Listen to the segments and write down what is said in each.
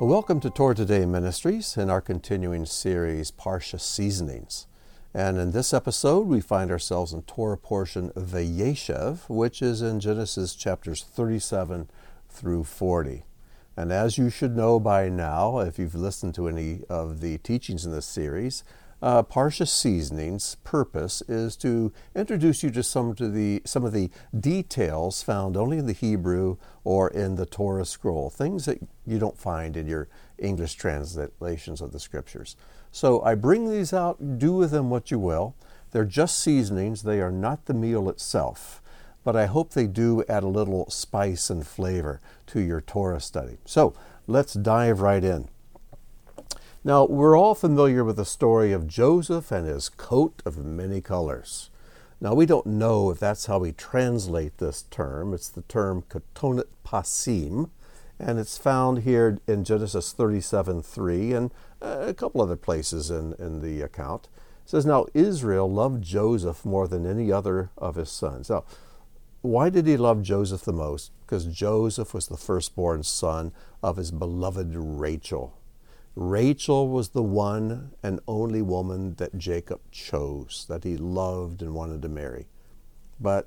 Well, welcome to Torah Today Ministries in our continuing series, Parshah Seasonings. And in this episode, we find ourselves in Torah portion Vayeishev, which is in Genesis chapters 37 through 40. And as you should know by now, if you've listened to any of the teachings in this series, uh, Parshah Seasoning's purpose is to introduce you to some, to the, some of the details found only in the Hebrew or in the Torah scroll, things that you don't find in your English translations of the scriptures. So I bring these out, do with them what you will. They're just seasonings, they are not the meal itself. But I hope they do add a little spice and flavor to your Torah study. So let's dive right in. Now, we're all familiar with the story of Joseph and his coat of many colors. Now, we don't know if that's how we translate this term. It's the term katonet pasim, and it's found here in Genesis 37 3 and uh, a couple other places in, in the account. It says, Now Israel loved Joseph more than any other of his sons. Now, why did he love Joseph the most? Because Joseph was the firstborn son of his beloved Rachel. Rachel was the one and only woman that Jacob chose, that he loved and wanted to marry. But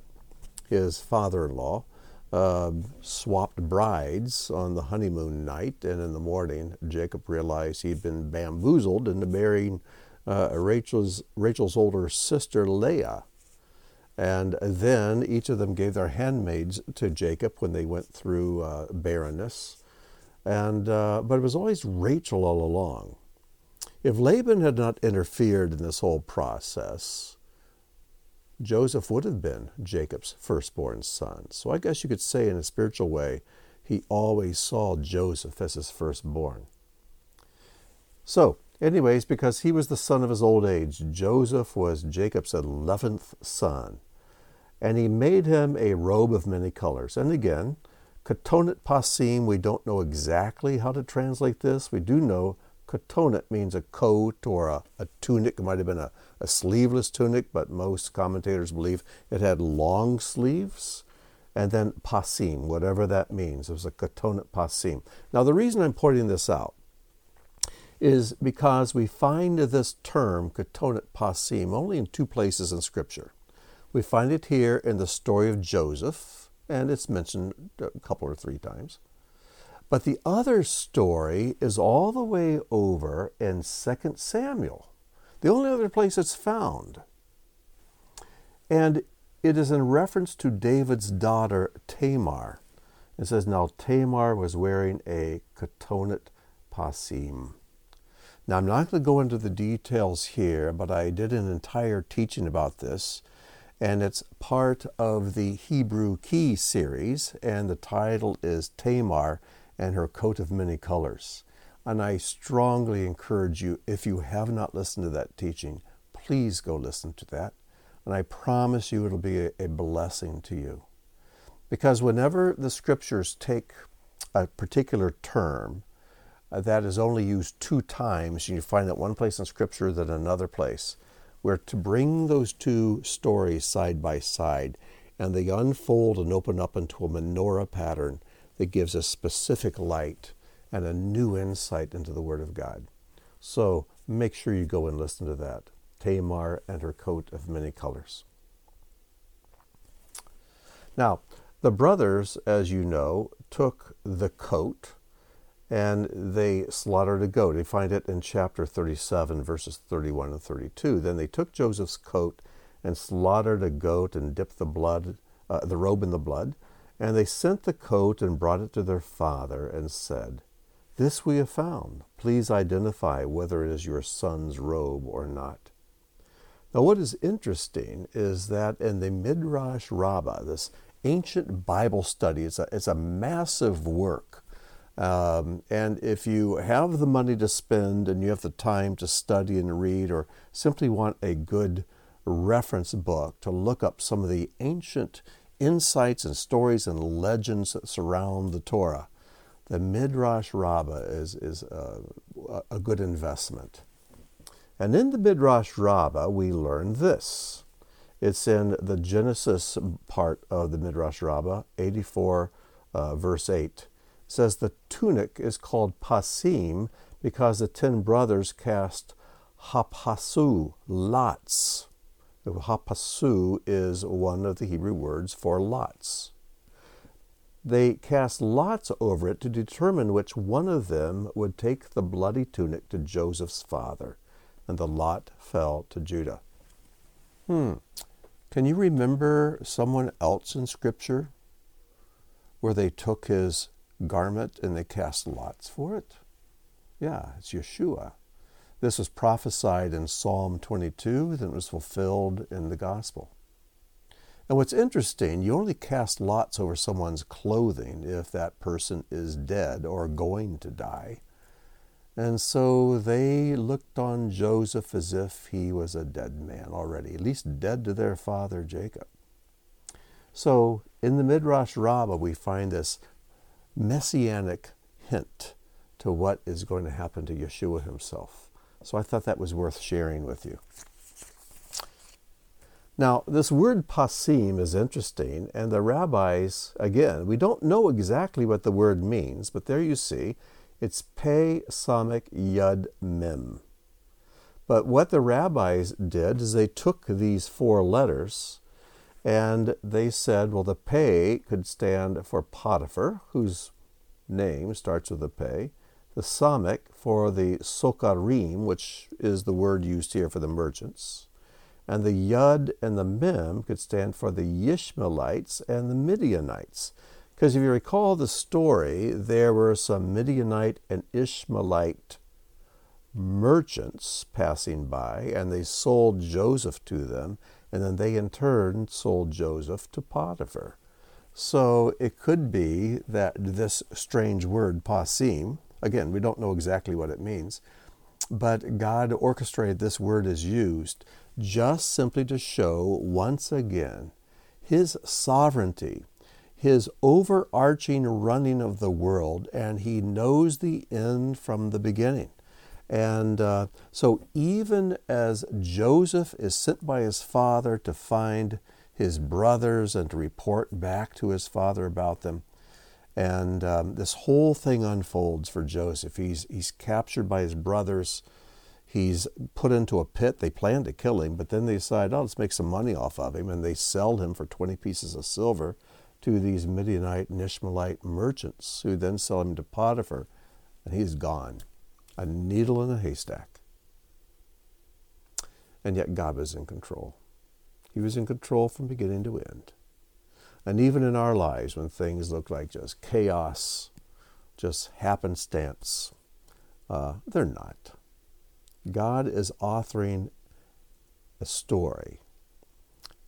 his father in law uh, swapped brides on the honeymoon night, and in the morning, Jacob realized he'd been bamboozled into marrying uh, Rachel's, Rachel's older sister, Leah. And then each of them gave their handmaids to Jacob when they went through uh, barrenness. And, uh, but it was always Rachel all along. If Laban had not interfered in this whole process, Joseph would have been Jacob's firstborn son. So I guess you could say, in a spiritual way, he always saw Joseph as his firstborn. So, anyways, because he was the son of his old age, Joseph was Jacob's eleventh son. And he made him a robe of many colors. And again, Katonet pasim, we don't know exactly how to translate this. We do know katonet means a coat or a, a tunic. It might have been a, a sleeveless tunic, but most commentators believe it had long sleeves. And then pasim, whatever that means. It was a katonet pasim. Now, the reason I'm pointing this out is because we find this term, katonet pasim, only in two places in Scripture. We find it here in the story of Joseph, and it's mentioned a couple or three times. But the other story is all the way over in 2 Samuel, the only other place it's found. And it is in reference to David's daughter Tamar. It says, Now Tamar was wearing a katonet pasim. Now, I'm not going to go into the details here, but I did an entire teaching about this and it's part of the Hebrew Key series, and the title is Tamar and Her Coat of Many Colors. And I strongly encourage you, if you have not listened to that teaching, please go listen to that. And I promise you it'll be a, blessing to you. Because whenever the scriptures take a particular term uh, that is only used two times, you find that one place in scripture than another place, we're to bring those two stories side by side, and they unfold and open up into a menorah pattern that gives a specific light and a new insight into the Word of God. So make sure you go and listen to that. Tamar and her coat of many colors. Now, the brothers, as you know, took the coat and they slaughtered a goat. You find it in chapter 37, verses 31 and 32. Then they took Joseph's coat and slaughtered a goat and dipped the blood, uh, the robe in the blood. And they sent the coat and brought it to their father and said, This we have found. Please identify whether it is your son's robe or not. Now, what is interesting is that in the Midrash Rabbah, this ancient Bible study, it's a, it's a massive work um, and if you have the money to spend and you have the time to study and read, or simply want a good reference book to look up some of the ancient insights and stories and legends that surround the Torah, the Midrash Rabbah is, is a, a good investment. And in the Midrash Rabbah, we learn this. It's in the Genesis part of the Midrash Rabbah, 84, uh, verse 8 says the tunic is called pasim because the ten brothers cast hapasu, lots. Hapasu is one of the Hebrew words for lots. They cast lots over it to determine which one of them would take the bloody tunic to Joseph's father, and the lot fell to Judah. Hmm. Can you remember someone else in Scripture where they took his garment and they cast lots for it? Yeah, it's Yeshua. This was prophesied in Psalm 22, then it was fulfilled in the Gospel. And what's interesting, you only cast lots over someone's clothing if that person is dead or going to die. And so they looked on Joseph as if he was a dead man already, at least dead to their father Jacob. So in the Midrash Rabbah, we find this messianic hint to what is going to happen to Yeshua himself. So I thought that was worth sharing with you. Now, this word pasim is interesting, and the rabbis, again, we don't know exactly what the word means, but there you see, it's pe samik yud mem. But what the rabbis did is they took these four letters and they said, well, the pe could stand for Potiphar, whose name starts with a pe the Samik for the Sokarim, which is the word used here for the merchants, and the Yud and the Mem could stand for the Yishmaelites and the Midianites. Because if you recall the story, there were some Midianite and Ishmaelite merchants passing by, and they sold Joseph to them, and then they in turn sold Joseph to Potiphar. So it could be that this strange word, pasim, Again, we don't know exactly what it means, but God orchestrated this word is used just simply to show once again His sovereignty, His overarching running of the world, and He knows the end from the beginning. And uh, so, even as Joseph is sent by his father to find his brothers and to report back to his father about them, and um, this whole thing unfolds for Joseph. He's, he's captured by his brothers. He's put into a pit. They plan to kill him, but then they decide, oh, let's make some money off of him. And they sell him for 20 pieces of silver to these Midianite and Ishmaelite merchants who then sell him to Potiphar. And he's gone, a needle in a haystack. And yet God was in control. He was in control from beginning to end. And even in our lives, when things look like just chaos, just happenstance, uh, they're not. God is authoring a story.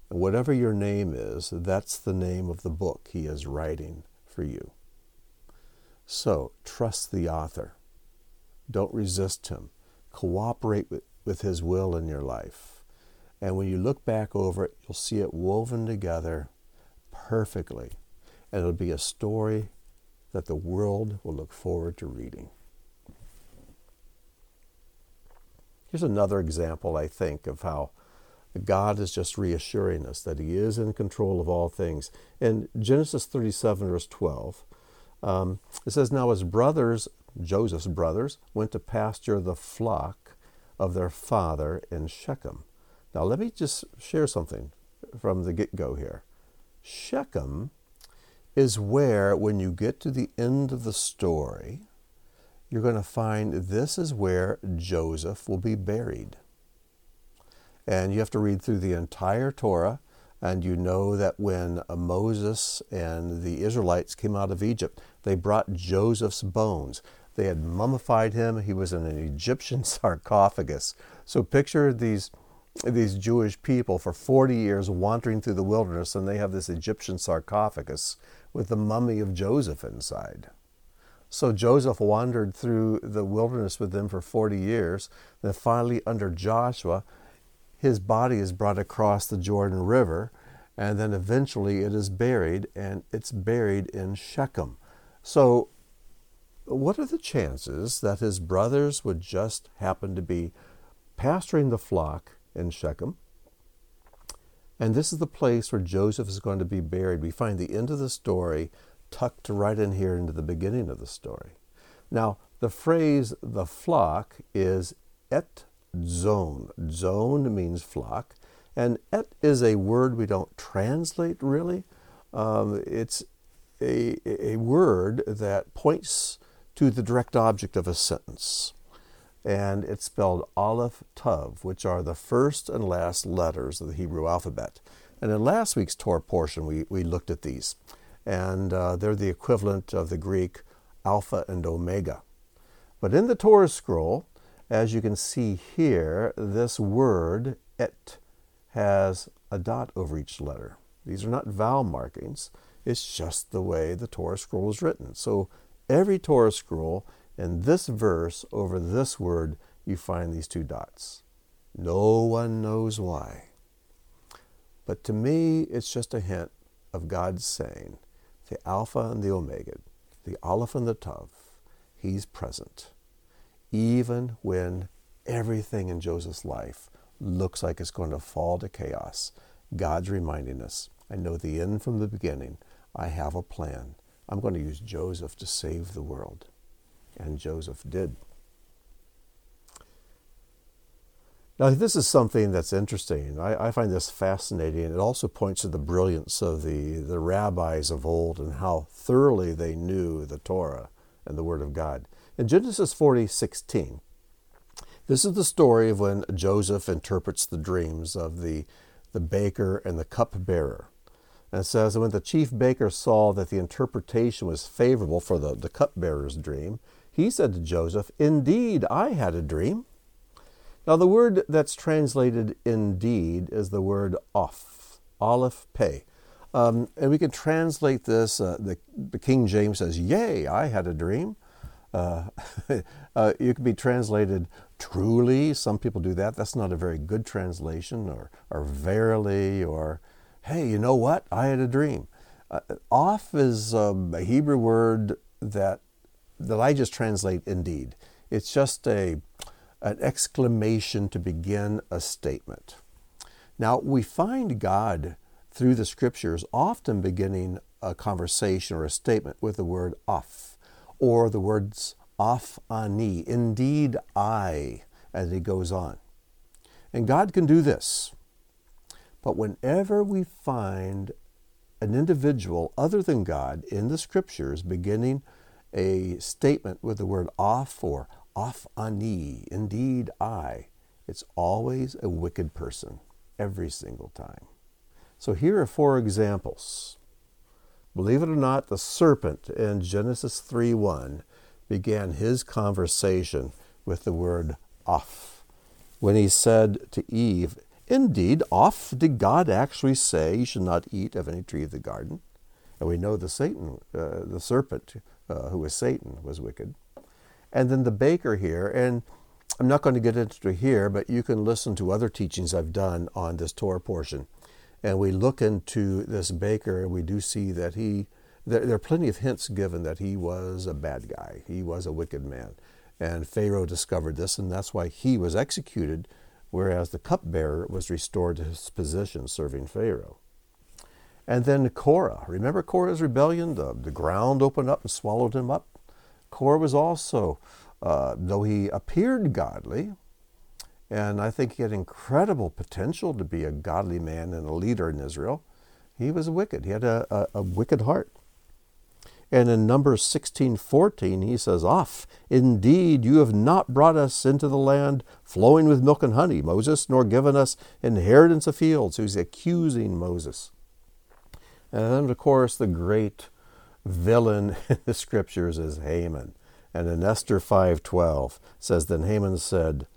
And whatever your name is, that's the name of the book He is writing for you. So trust the author. Don't resist him. Cooperate with, with his will in your life. And when you look back over it, you'll see it woven together perfectly. And it'll be a story that the world will look forward to reading. Here's another example, I think, of how God is just reassuring us that He is in control of all things. In Genesis 37, verse 12, um, it says, Now his brothers, Joseph's brothers, went to pasture the flock of their father in Shechem. Now, let me just share something from the get go here. Shechem is where, when you get to the end of the story, you're going to find this is where Joseph will be buried. And you have to read through the entire Torah, and you know that when Moses and the Israelites came out of Egypt, they brought Joseph's bones. They had mummified him. He was in an Egyptian sarcophagus. So picture these these Jewish people for 40 years wandering through the wilderness, and they have this Egyptian sarcophagus with the mummy of Joseph inside. So Joseph wandered through the wilderness with them for 40 years. Then finally, under Joshua, his body is brought across the Jordan River, and then eventually it is buried, and it's buried in Shechem. So, what are the chances that his brothers would just happen to be pasturing the flock in Shechem. And this is the place where Joseph is going to be buried. We find the end of the story tucked right in here into the beginning of the story. Now, the phrase the flock is et zone. Zone means flock, and et is a word we don't translate really. Um, it's a, a word that points to the direct object of a sentence. And it's spelled Aleph Tav, which are the first and last letters of the Hebrew alphabet. And in last week's Torah portion, we, we looked at these. And uh, they're the equivalent of the Greek Alpha and Omega. But in the Torah scroll, as you can see here, this word, et, has a dot over each letter. These are not vowel markings. It's just the way the Torah scroll is written. So every Torah scroll in this verse over this word, you find these two dots. No one knows why. But to me, it's just a hint of God saying, the Alpha and the Omega, the Aleph and the Tav, He's present. Even when everything in Joseph's life looks like it's going to fall to chaos, God's reminding us, I know the end from the beginning. I have a plan. I'm going to use Joseph to save the world. And Joseph did. Now, this is something that's interesting. I, I, find this fascinating. It also points to the brilliance of the, the rabbis of old and how thoroughly they knew the Torah and the Word of God. In Genesis 40 16, this is the story of when Joseph interprets the dreams of the, the baker and the cupbearer. And it says, When the chief baker saw that the interpretation was favorable for the, the cupbearer's dream, he said to Joseph, Indeed, I had a dream. Now, the word that's translated indeed is the word off, aleph pay. Um, and we can translate this, uh, the, the, King James says, Yea, I had a dream. Uh, uh, it could be translated truly. Some people do that. That's not a very good translation, or, or verily, or hey, you know what? I had a dream. Uh, off is um, a Hebrew word that that I just translate indeed. It's just a an exclamation to begin a statement. Now we find God through the scriptures often beginning a conversation or a statement with the word off or the words off ani, indeed I, as he goes on. And God can do this. But whenever we find an individual other than God in the scriptures beginning a statement with the word off or off ani, indeed I, it's always a wicked person every single time. So here are four examples. Believe it or not, the serpent in Genesis 3 1 began his conversation with the word off. When he said to Eve, Indeed, off did God actually say you should not eat of any tree of the garden? And we know the Satan, uh, the serpent, uh, who was Satan, was wicked. And then the baker here, and I'm not going to get into here, but you can listen to other teachings I've done on this Torah portion. And we look into this baker, and we do see that he, there, there are plenty of hints given that he was a bad guy. He was a wicked man. And Pharaoh discovered this, and that's why he was executed whereas the cupbearer was restored to his position serving Pharaoh. And then Korah. Remember Korah's rebellion? The, the ground opened up and swallowed him up. Korah was also, uh, though he appeared godly, and I think he had incredible potential to be a godly man and a leader in Israel, he was wicked. He had a, a, a wicked heart. And in Numbers 16:14 he says, "Off, indeed you have not brought us into the land flowing with milk and honey, Moses, nor given us inheritance of fields." So he's accusing Moses. And then of course the great villain in the scriptures is Haman. And in Esther 5:12 says then Haman said,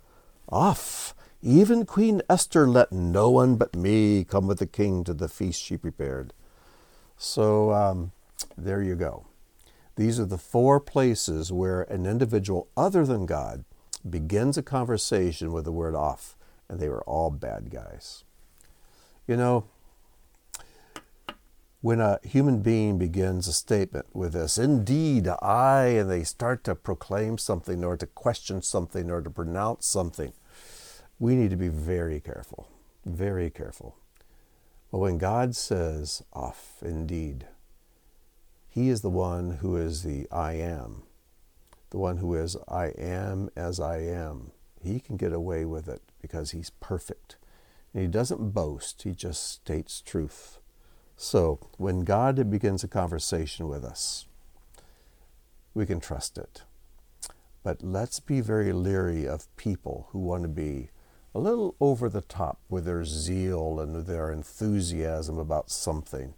"Off, even Queen Esther let no one but me come with the king to the feast she prepared." So um, there you go. These are the four places where an individual other than God begins a conversation with the word off, and they were all bad guys. You know, when a human being begins a statement with this, indeed, I, and they start to proclaim something or to question something or to pronounce something, we need to be very careful, very careful. But when God says, off, indeed, He is the one who is the I am, the one who is I am as I am. He can get away with it because he's perfect. And he doesn't boast, he just states truth. So when God begins a conversation with us, we can trust it. But let's be very leery of people who want to be a little over the top with their zeal and their enthusiasm about something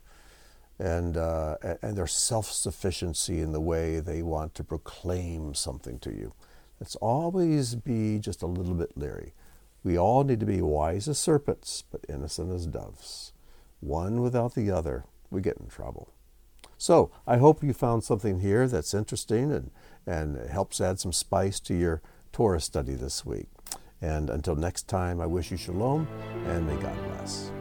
and, uh, and their self sufficiency in the way they want to proclaim something to you. Let's always be just a little bit leery. We all need to be wise as serpents, but innocent as doves. One without the other, we get in trouble. So I hope you found something here that's interesting and, and helps add some spice to your Torah study this week. And until next time, I wish you shalom and may God bless.